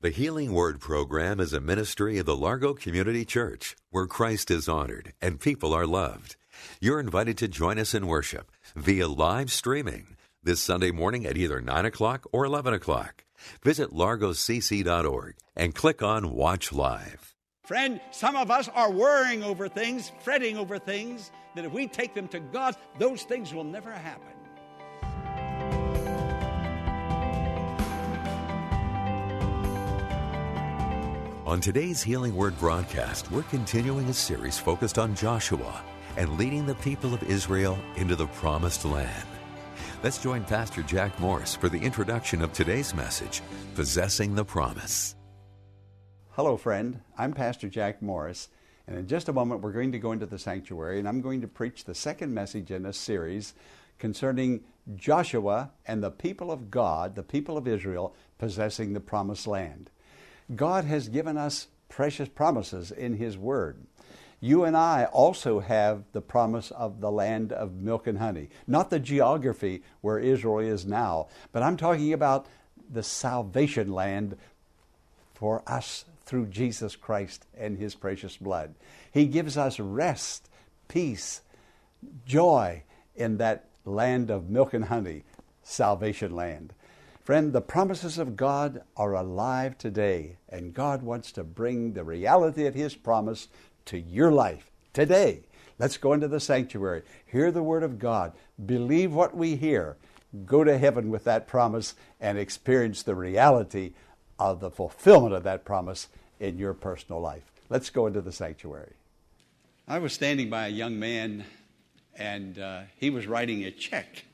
The Healing Word program is a ministry of the Largo Community Church where Christ is honored and people are loved. You're invited to join us in worship via live streaming this Sunday morning at either 9 o'clock or 11 o'clock. Visit largocc.org and click on Watch Live. Friend, some of us are worrying over things, fretting over things, that if we take them to God, those things will never happen. On today's Healing Word broadcast, we're continuing a series focused on Joshua and leading the people of Israel into the promised land. Let's join Pastor Jack Morris for the introduction of today's message Possessing the Promise. Hello, friend. I'm Pastor Jack Morris, and in just a moment, we're going to go into the sanctuary, and I'm going to preach the second message in this series concerning Joshua and the people of God, the people of Israel, possessing the promised land. God has given us precious promises in His Word. You and I also have the promise of the land of milk and honey. Not the geography where Israel is now, but I'm talking about the salvation land for us through Jesus Christ and His precious blood. He gives us rest, peace, joy in that land of milk and honey, salvation land. Friend, the promises of God are alive today, and God wants to bring the reality of His promise to your life today. Let's go into the sanctuary, hear the Word of God, believe what we hear, go to heaven with that promise, and experience the reality of the fulfillment of that promise in your personal life. Let's go into the sanctuary. I was standing by a young man, and uh, he was writing a check.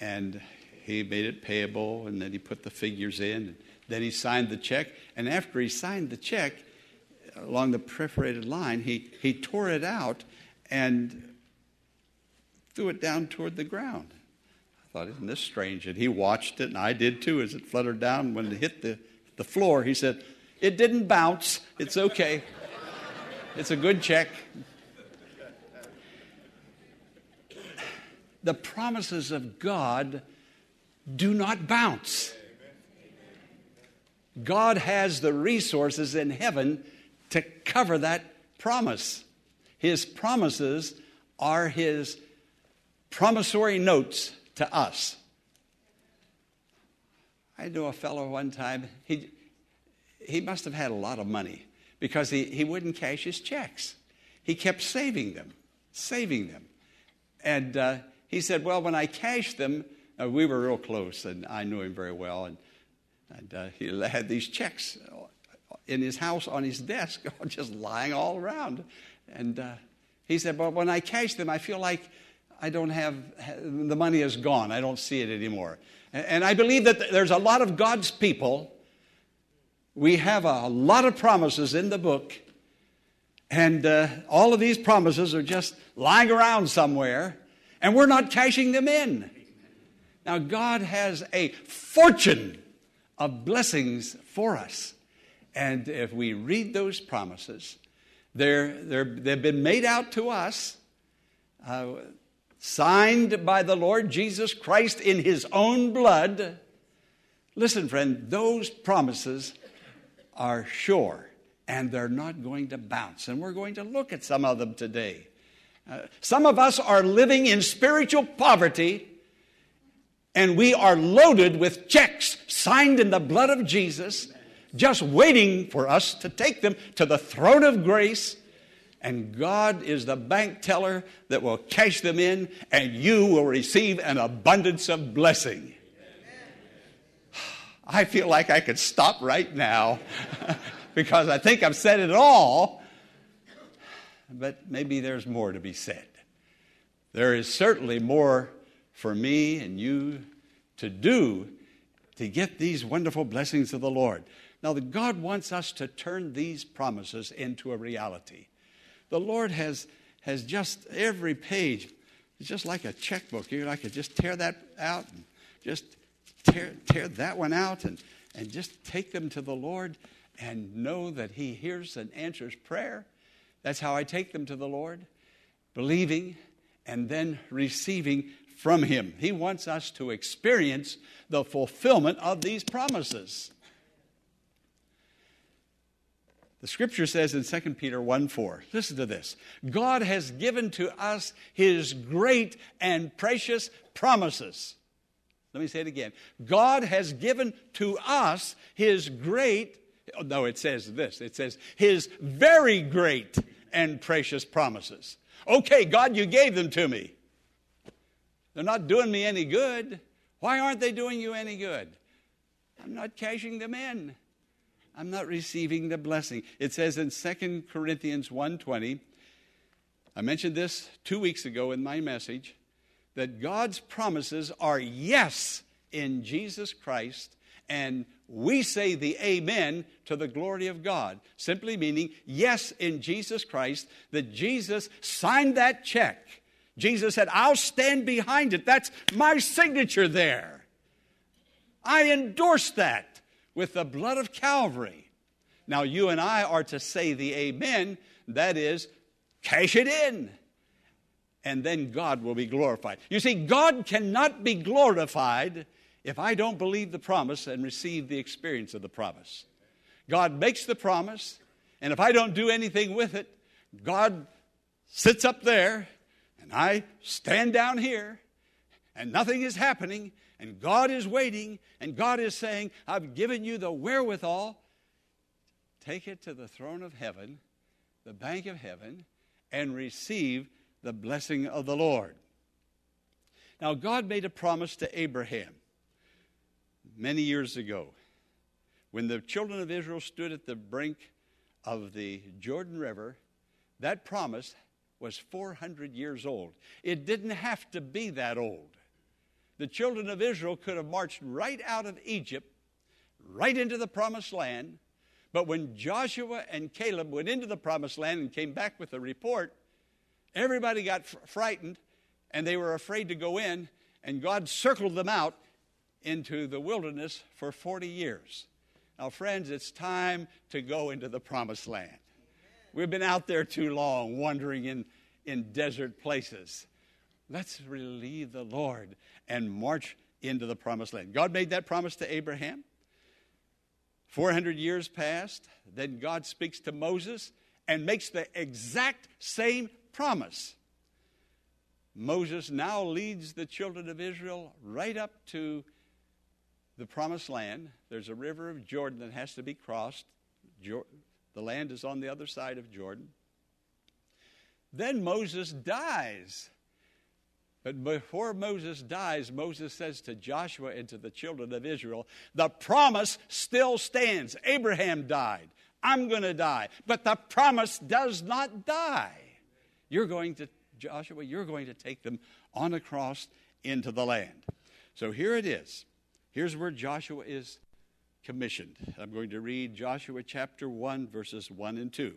And he made it payable, and then he put the figures in. And then he signed the check. And after he signed the check, along the perforated line, he, he tore it out and threw it down toward the ground. I thought, isn't this strange? And he watched it, and I did too, as it fluttered down. When it hit the, the floor, he said, It didn't bounce. It's okay. it's a good check. The promises of God do not bounce. God has the resources in heaven to cover that promise. His promises are His promissory notes to us. I knew a fellow one time, he, he must have had a lot of money because he, he wouldn't cash his checks. He kept saving them, saving them. And uh, he said, Well, when I cash them, uh, we were real close, and I knew him very well. And, and uh, he had these checks in his house on his desk, just lying all around. And uh, he said, But when I cash them, I feel like I don't have, the money is gone. I don't see it anymore. And I believe that there's a lot of God's people. We have a lot of promises in the book, and uh, all of these promises are just lying around somewhere, and we're not cashing them in. Now, God has a fortune of blessings for us. And if we read those promises, they're, they're, they've been made out to us, uh, signed by the Lord Jesus Christ in His own blood. Listen, friend, those promises are sure and they're not going to bounce. And we're going to look at some of them today. Uh, some of us are living in spiritual poverty and we are loaded with checks signed in the blood of Jesus, just waiting for us to take them to the throne of grace. And God is the bank teller that will cash them in, and you will receive an abundance of blessing. I feel like I could stop right now because I think I've said it all, but maybe there's more to be said. There is certainly more for me and you to do to get these wonderful blessings of the Lord. Now, God wants us to turn these promises into a reality. The Lord has, has just every page, it's just like a checkbook. You know, I could just tear that out and just tear, tear that one out and, and just take them to the Lord and know that He hears and answers prayer. That's how I take them to the Lord, believing and then receiving from Him. He wants us to experience the fulfillment of these promises. The scripture says in 2 Peter 1 4, listen to this God has given to us his great and precious promises. Let me say it again. God has given to us his great, no, it says this it says his very great and precious promises. Okay, God, you gave them to me. They're not doing me any good. Why aren't they doing you any good? I'm not cashing them in. I'm not receiving the blessing. It says in 2 Corinthians 1:20, I mentioned this 2 weeks ago in my message, that God's promises are yes in Jesus Christ and we say the amen to the glory of God, simply meaning yes in Jesus Christ, that Jesus signed that check. Jesus said, I'll stand behind it. That's my signature there. I endorse that with the blood of Calvary. Now, you and I are to say the amen, that is, cash it in. And then God will be glorified. You see, God cannot be glorified if I don't believe the promise and receive the experience of the promise. God makes the promise, and if I don't do anything with it, God sits up there, and I stand down here, and nothing is happening, and God is waiting, and God is saying, I've given you the wherewithal. Take it to the throne of heaven, the bank of heaven, and receive the blessing of the Lord. Now, God made a promise to Abraham many years ago when the children of Israel stood at the brink of the Jordan River. That promise was 400 years old. It didn't have to be that old the children of Israel could have marched right out of Egypt, right into the promised land. But when Joshua and Caleb went into the promised land and came back with a report, everybody got fr- frightened and they were afraid to go in, and God circled them out into the wilderness for 40 years. Now, friends, it's time to go into the promised land. We've been out there too long, wandering in, in desert places. Let's relieve the Lord and march into the promised land. God made that promise to Abraham. 400 years passed. Then God speaks to Moses and makes the exact same promise. Moses now leads the children of Israel right up to the promised land. There's a river of Jordan that has to be crossed. The land is on the other side of Jordan. Then Moses dies. But before Moses dies, Moses says to Joshua and to the children of Israel, the promise still stands. Abraham died. I'm going to die. But the promise does not die. You're going to, Joshua, you're going to take them on across into the land. So here it is. Here's where Joshua is commissioned. I'm going to read Joshua chapter 1, verses 1 and 2.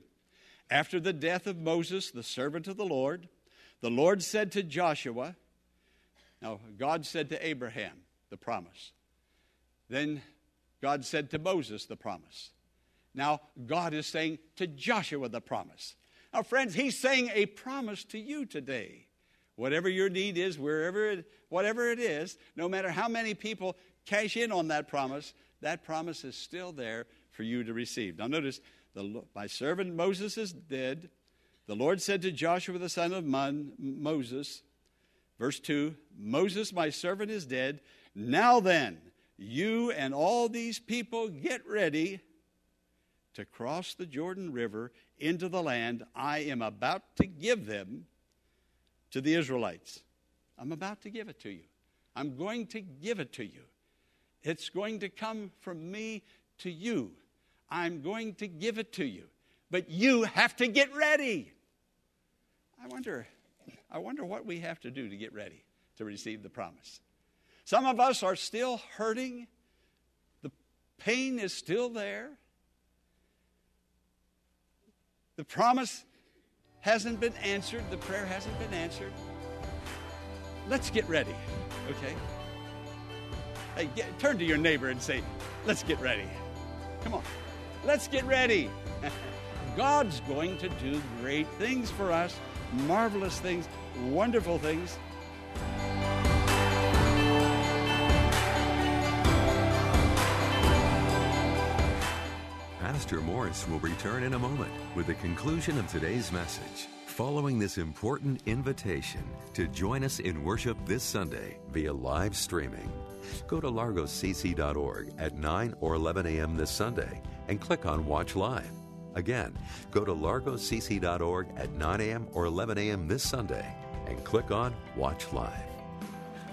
After the death of Moses, the servant of the Lord, the Lord said to Joshua, now God said to Abraham the promise. Then God said to Moses the promise. Now God is saying to Joshua the promise. Now, friends, He's saying a promise to you today. Whatever your need is, wherever it, whatever it is, no matter how many people cash in on that promise, that promise is still there for you to receive. Now, notice, the, my servant Moses is dead. The Lord said to Joshua the son of Mon, Moses, verse 2 Moses, my servant, is dead. Now then, you and all these people get ready to cross the Jordan River into the land I am about to give them to the Israelites. I'm about to give it to you. I'm going to give it to you. It's going to come from me to you. I'm going to give it to you. But you have to get ready. I wonder, I wonder what we have to do to get ready to receive the promise. Some of us are still hurting the pain is still there. The promise hasn't been answered, the prayer hasn't been answered. Let's get ready, okay? Hey, get, turn to your neighbor and say, Let's get ready. Come on, let's get ready. God's going to do great things for us, marvelous things, wonderful things. Pastor Morris will return in a moment with the conclusion of today's message. Following this important invitation to join us in worship this Sunday via live streaming, go to largocc.org at 9 or 11 a.m. this Sunday and click on Watch Live. Again, go to largocc.org at 9 a.m. or 11 a.m. this Sunday and click on Watch Live.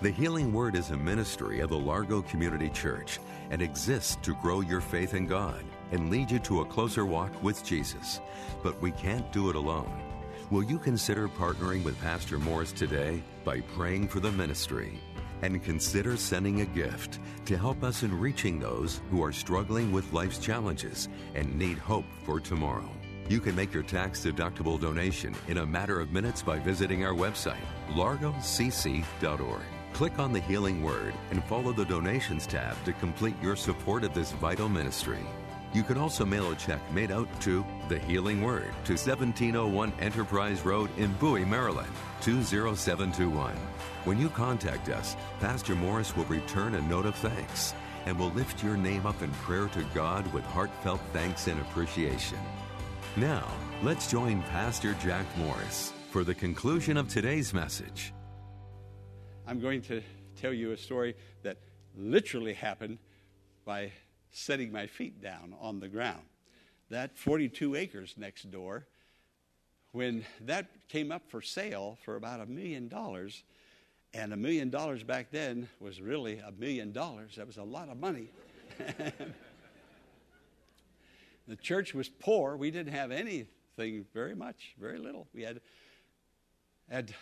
The Healing Word is a ministry of the Largo Community Church and exists to grow your faith in God and lead you to a closer walk with Jesus. But we can't do it alone. Will you consider partnering with Pastor Morris today by praying for the ministry? And consider sending a gift to help us in reaching those who are struggling with life's challenges and need hope for tomorrow. You can make your tax deductible donation in a matter of minutes by visiting our website, largocc.org. Click on the Healing Word and follow the Donations tab to complete your support of this vital ministry. You can also mail a check made out to The Healing Word to 1701 Enterprise Road in Bowie, Maryland, 20721. When you contact us, Pastor Morris will return a note of thanks and will lift your name up in prayer to God with heartfelt thanks and appreciation. Now, let's join Pastor Jack Morris for the conclusion of today's message. I'm going to tell you a story that literally happened by setting my feet down on the ground. That 42 acres next door, when that came up for sale for about a million dollars, and a million dollars back then was really a million dollars, that was a lot of money. the church was poor. We didn't have anything very much, very little. We had, had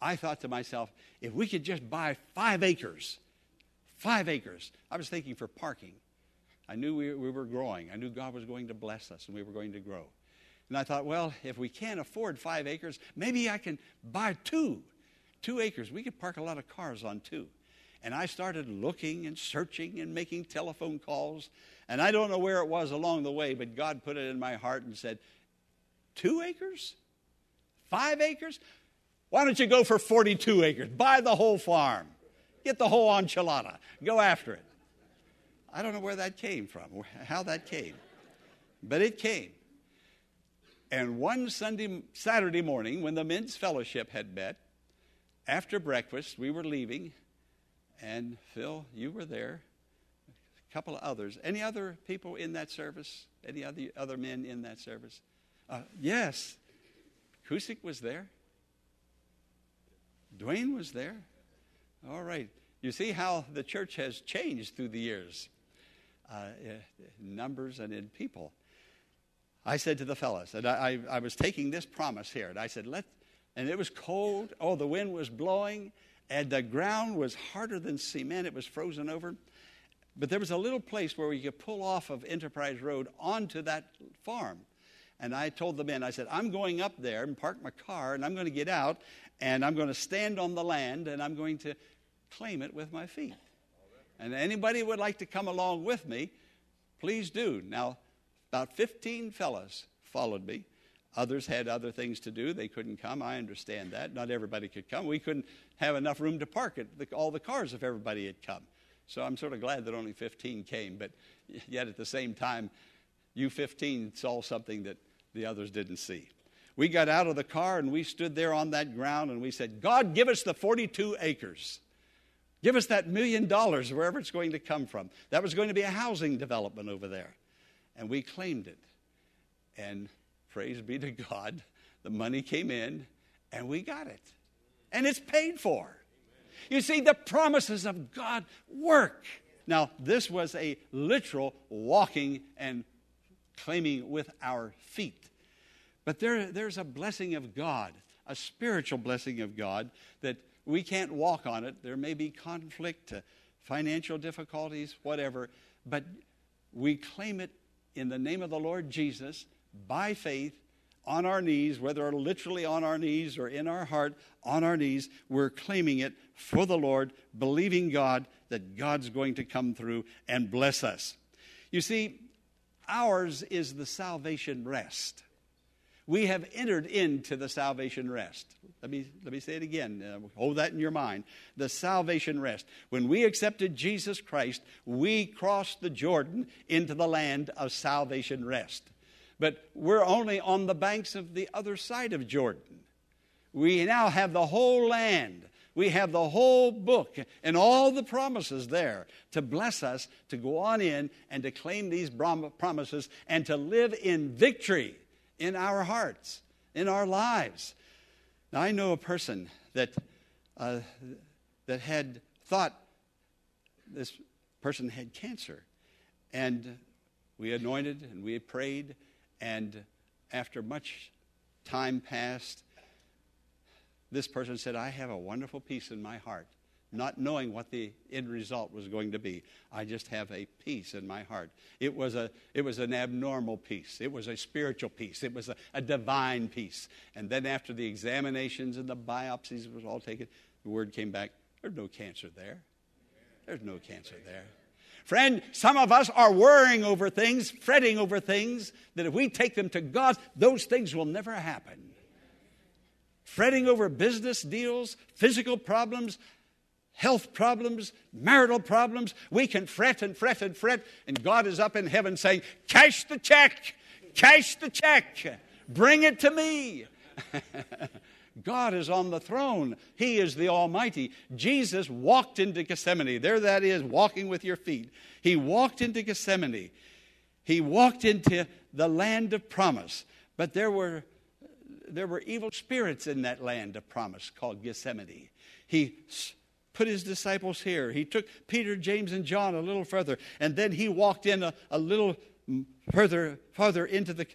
I thought to myself, if we could just buy five acres, five acres, I was thinking for parking. I knew we, we were growing. I knew God was going to bless us and we were going to grow. And I thought, well, if we can't afford five acres, maybe I can buy two. Two acres. We could park a lot of cars on two. And I started looking and searching and making telephone calls. And I don't know where it was along the way, but God put it in my heart and said, Two acres? Five acres? Why don't you go for 42 acres? Buy the whole farm. Get the whole enchilada. Go after it. I don't know where that came from, how that came, but it came. And one Sunday, Saturday morning, when the men's fellowship had met, after breakfast, we were leaving, and Phil, you were there, a couple of others. Any other people in that service? Any other, other men in that service? Uh, yes. Kusik was there. Dwayne was there. All right. You see how the church has changed through the years uh, numbers and in people. I said to the fellows, and I, I, I, was taking this promise here, and I said, let, and it was cold. Oh, the wind was blowing, and the ground was harder than cement. It was frozen over. But there was a little place where we could pull off of Enterprise Road onto that farm. And I told the men, I said, I'm going up there and park my car, and I'm going to get out, and I'm going to stand on the land, and I'm going to claim it with my feet. And anybody would like to come along with me, please do. Now, about 15 fellas followed me. Others had other things to do. They couldn't come. I understand that. Not everybody could come. We couldn't have enough room to park all the cars if everybody had come. So I'm sort of glad that only 15 came. But yet at the same time, you 15 saw something that the others didn't see. We got out of the car and we stood there on that ground and we said, God, give us the 42 acres. Give us that million dollars wherever it's going to come from. That was going to be a housing development over there. And we claimed it. And praise be to God, the money came in and we got it. And it's paid for. You see, the promises of God work. Now, this was a literal walking and claiming with our feet. But there, there's a blessing of God, a spiritual blessing of God that we can't walk on it. There may be conflict, uh, financial difficulties, whatever. but we claim it in the name of the Lord Jesus by faith on our knees, whether literally on our knees or in our heart, on our knees, we're claiming it for the Lord, believing God that God's going to come through and bless us. You see, ours is the salvation rest. We have entered into the salvation rest. Let me, let me say it again. Uh, hold that in your mind. The salvation rest. When we accepted Jesus Christ, we crossed the Jordan into the land of salvation rest. But we're only on the banks of the other side of Jordan. We now have the whole land. We have the whole book and all the promises there to bless us to go on in and to claim these promises and to live in victory in our hearts, in our lives. Now, I know a person that, uh, that had thought this person had cancer. And we anointed and we prayed. And after much time passed, this person said, I have a wonderful peace in my heart not knowing what the end result was going to be. I just have a peace in my heart. It was, a, it was an abnormal peace, it was a spiritual peace, it was a, a divine peace. And then after the examinations and the biopsies was all taken, the word came back there's no cancer there. There's no cancer there. Friend, some of us are worrying over things, fretting over things, that if we take them to God, those things will never happen. Fretting over business deals, physical problems, health problems, marital problems. We can fret and fret and fret, and God is up in heaven saying, Cash the check, cash the check, bring it to me. God is on the throne. He is the Almighty. Jesus walked into Gethsemane. There that is, walking with your feet. He walked into Gethsemane. He walked into the land of promise. But there were, there were evil spirits in that land of promise called Gethsemane. He put his disciples here. He took Peter, James, and John a little further, and then he walked in a, a little further, further into the,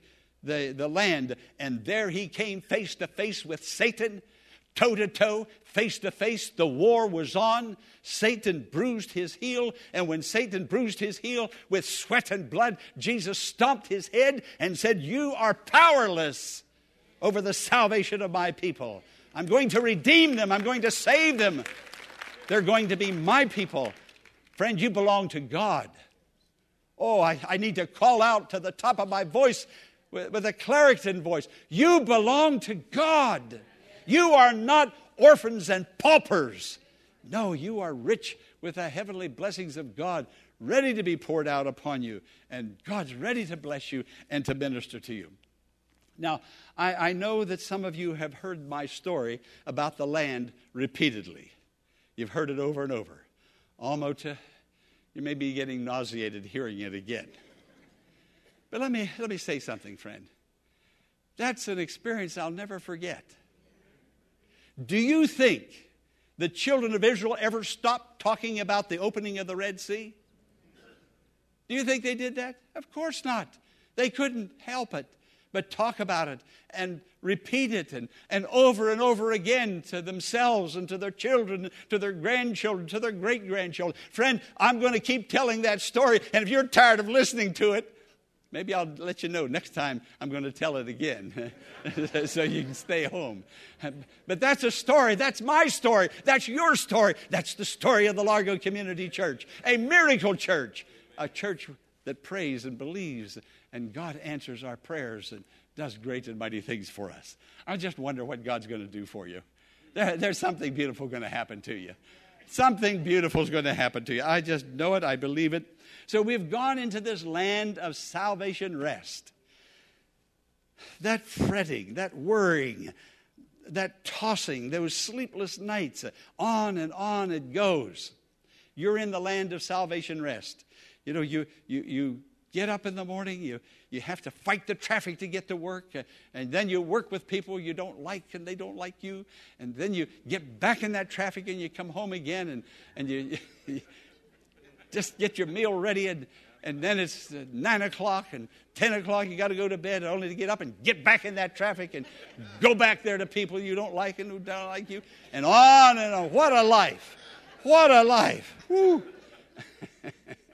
the, the land, and there he came face to face with Satan, toe to toe, face to face. The war was on. Satan bruised his heel, and when Satan bruised his heel with sweat and blood, Jesus stomped his head and said, You are powerless over the salvation of my people. I'm going to redeem them, I'm going to save them. They're going to be my people. Friend, you belong to God. Oh, I, I need to call out to the top of my voice with, with a Clariton voice. You belong to God. You are not orphans and paupers. No, you are rich with the heavenly blessings of God ready to be poured out upon you. And God's ready to bless you and to minister to you. Now, I, I know that some of you have heard my story about the land repeatedly. You've heard it over and over. Almost, you may be getting nauseated hearing it again. But let me, let me say something, friend. That's an experience I'll never forget. Do you think the children of Israel ever stopped talking about the opening of the Red Sea? Do you think they did that? Of course not. They couldn't help it but talk about it and repeat it and, and over and over again to themselves and to their children, to their grandchildren, to their great grandchildren. Friend, I'm going to keep telling that story, and if you're tired of listening to it, maybe I'll let you know next time I'm going to tell it again so you can stay home. But that's a story. That's my story. That's your story. That's the story of the Largo Community Church, a miracle church, a church that prays and believes and God answers our prayers and does great and mighty things for us. I just wonder what God's going to do for you. There, there's something beautiful going to happen to you. Something beautiful is going to happen to you. I just know it, I believe it. So we've gone into this land of salvation rest. That fretting, that worrying, that tossing, those sleepless nights, on and on it goes. You're in the land of salvation rest. You know, you, you, you get up in the morning, you, you have to fight the traffic to get to work, uh, and then you work with people you don't like and they don't like you, and then you get back in that traffic and you come home again and, and you, you just get your meal ready, and, and then it's uh, 9 o'clock and 10 o'clock, you got to go to bed only to get up and get back in that traffic and go back there to people you don't like and who don't like you, and on and on. What a life! What a life! Woo.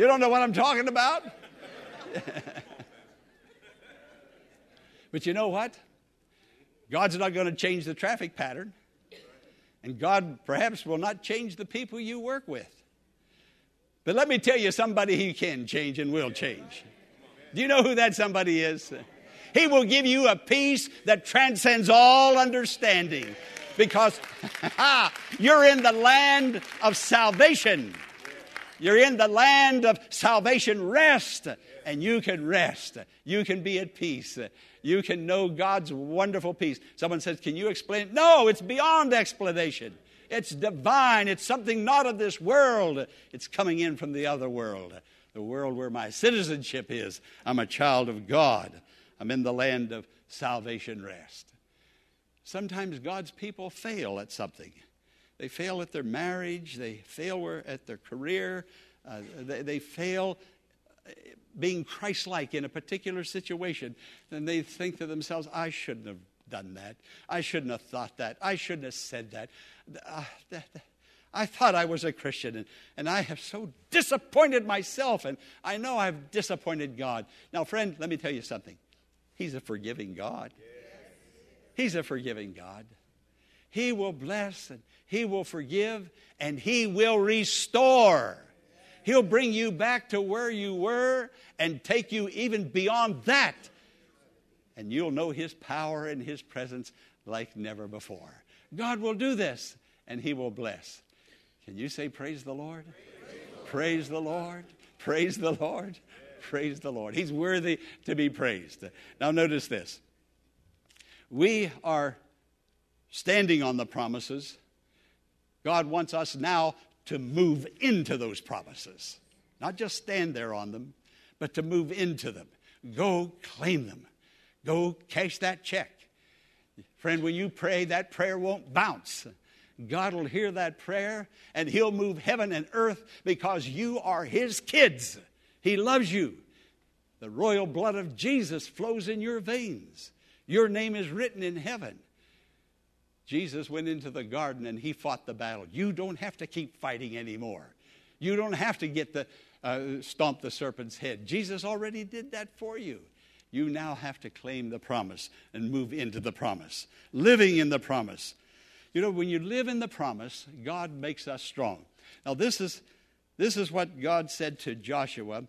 You don't know what I'm talking about? but you know what? God's not going to change the traffic pattern. And God perhaps will not change the people you work with. But let me tell you somebody He can change and will change. Do you know who that somebody is? He will give you a peace that transcends all understanding because you're in the land of salvation. You're in the land of salvation rest, and you can rest. You can be at peace. You can know God's wonderful peace. Someone says, Can you explain? No, it's beyond explanation. It's divine. It's something not of this world. It's coming in from the other world, the world where my citizenship is. I'm a child of God. I'm in the land of salvation rest. Sometimes God's people fail at something. They fail at their marriage, they fail at their career, uh, they, they fail uh, being Christ like in a particular situation. And they think to themselves, I shouldn't have done that. I shouldn't have thought that. I shouldn't have said that. Uh, I thought I was a Christian, and, and I have so disappointed myself, and I know I've disappointed God. Now, friend, let me tell you something. He's a forgiving God. He's a forgiving God. He will bless and He will forgive and He will restore. He'll bring you back to where you were and take you even beyond that. And you'll know His power and His presence like never before. God will do this and He will bless. Can you say, Praise the Lord? Praise the Lord. Praise the Lord. Praise the Lord. He's worthy to be praised. Now, notice this. We are standing on the promises. God wants us now to move into those promises, not just stand there on them, but to move into them. Go claim them. Go cash that check. Friend, when you pray, that prayer won't bounce. God will hear that prayer and He'll move heaven and earth because you are His kids. He loves you. The royal blood of Jesus flows in your veins. Your name is written in heaven. Jesus went into the garden and he fought the battle. You don't have to keep fighting anymore. You don't have to get the uh, stomp the serpent's head. Jesus already did that for you. You now have to claim the promise and move into the promise, living in the promise. You know, when you live in the promise, God makes us strong. Now, this is, this is what God said to Joshua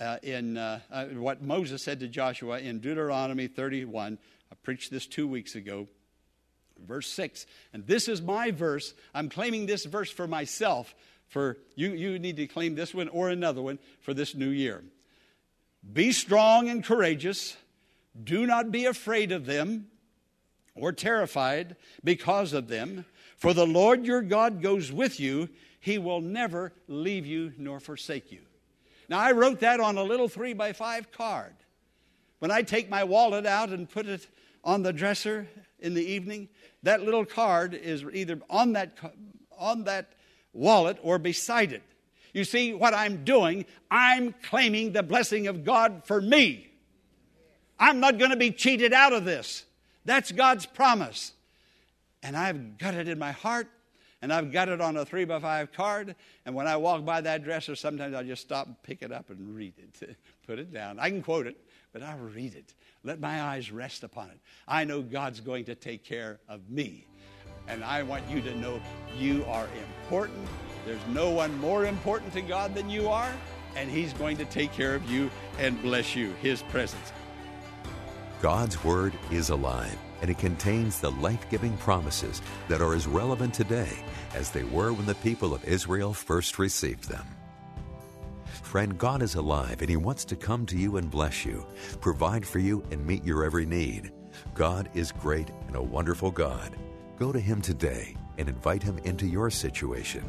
uh, in uh, uh, what Moses said to Joshua in Deuteronomy 31. I preached this two weeks ago verse 6. And this is my verse. I'm claiming this verse for myself. For you, you need to claim this one or another one for this new year. Be strong and courageous. Do not be afraid of them or terrified because of them. For the Lord your God goes with you. He will never leave you nor forsake you. Now, I wrote that on a little three by five card. When I take my wallet out and put it on the dresser in the evening, that little card is either on that, on that wallet or beside it. You see what I'm doing? I'm claiming the blessing of God for me. I'm not going to be cheated out of this. That's God's promise. And I've got it in my heart, and I've got it on a three by five card. And when I walk by that dresser, sometimes I just stop and pick it up and read it, put it down. I can quote it, but I'll read it. Let my eyes rest upon it. I know God's going to take care of me. And I want you to know you are important. There's no one more important to God than you are. And He's going to take care of you and bless you. His presence. God's Word is alive, and it contains the life giving promises that are as relevant today as they were when the people of Israel first received them. Friend, God is alive and He wants to come to you and bless you, provide for you, and meet your every need. God is great and a wonderful God. Go to Him today and invite Him into your situation.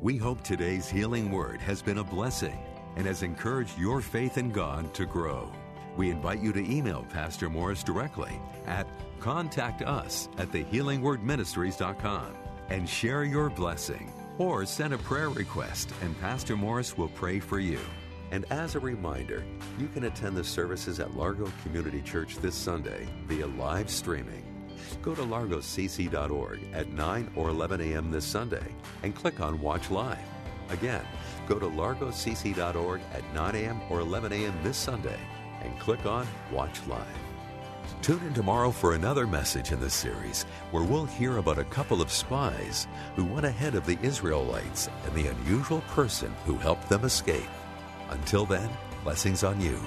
We hope today's healing word has been a blessing and has encouraged your faith in God to grow. We invite you to email Pastor Morris directly at contact us at thehealingwordministries.com and share your blessing or send a prayer request and Pastor Morris will pray for you. And as a reminder, you can attend the services at Largo Community Church this Sunday via live streaming. Go to largocc.org at 9 or 11 a.m. this Sunday and click on Watch Live. Again, go to largocc.org at 9 a.m. or 11 a.m. this Sunday and click on Watch Live. Tune in tomorrow for another message in the series where we'll hear about a couple of spies who went ahead of the Israelites and the unusual person who helped them escape. Until then, blessings on you.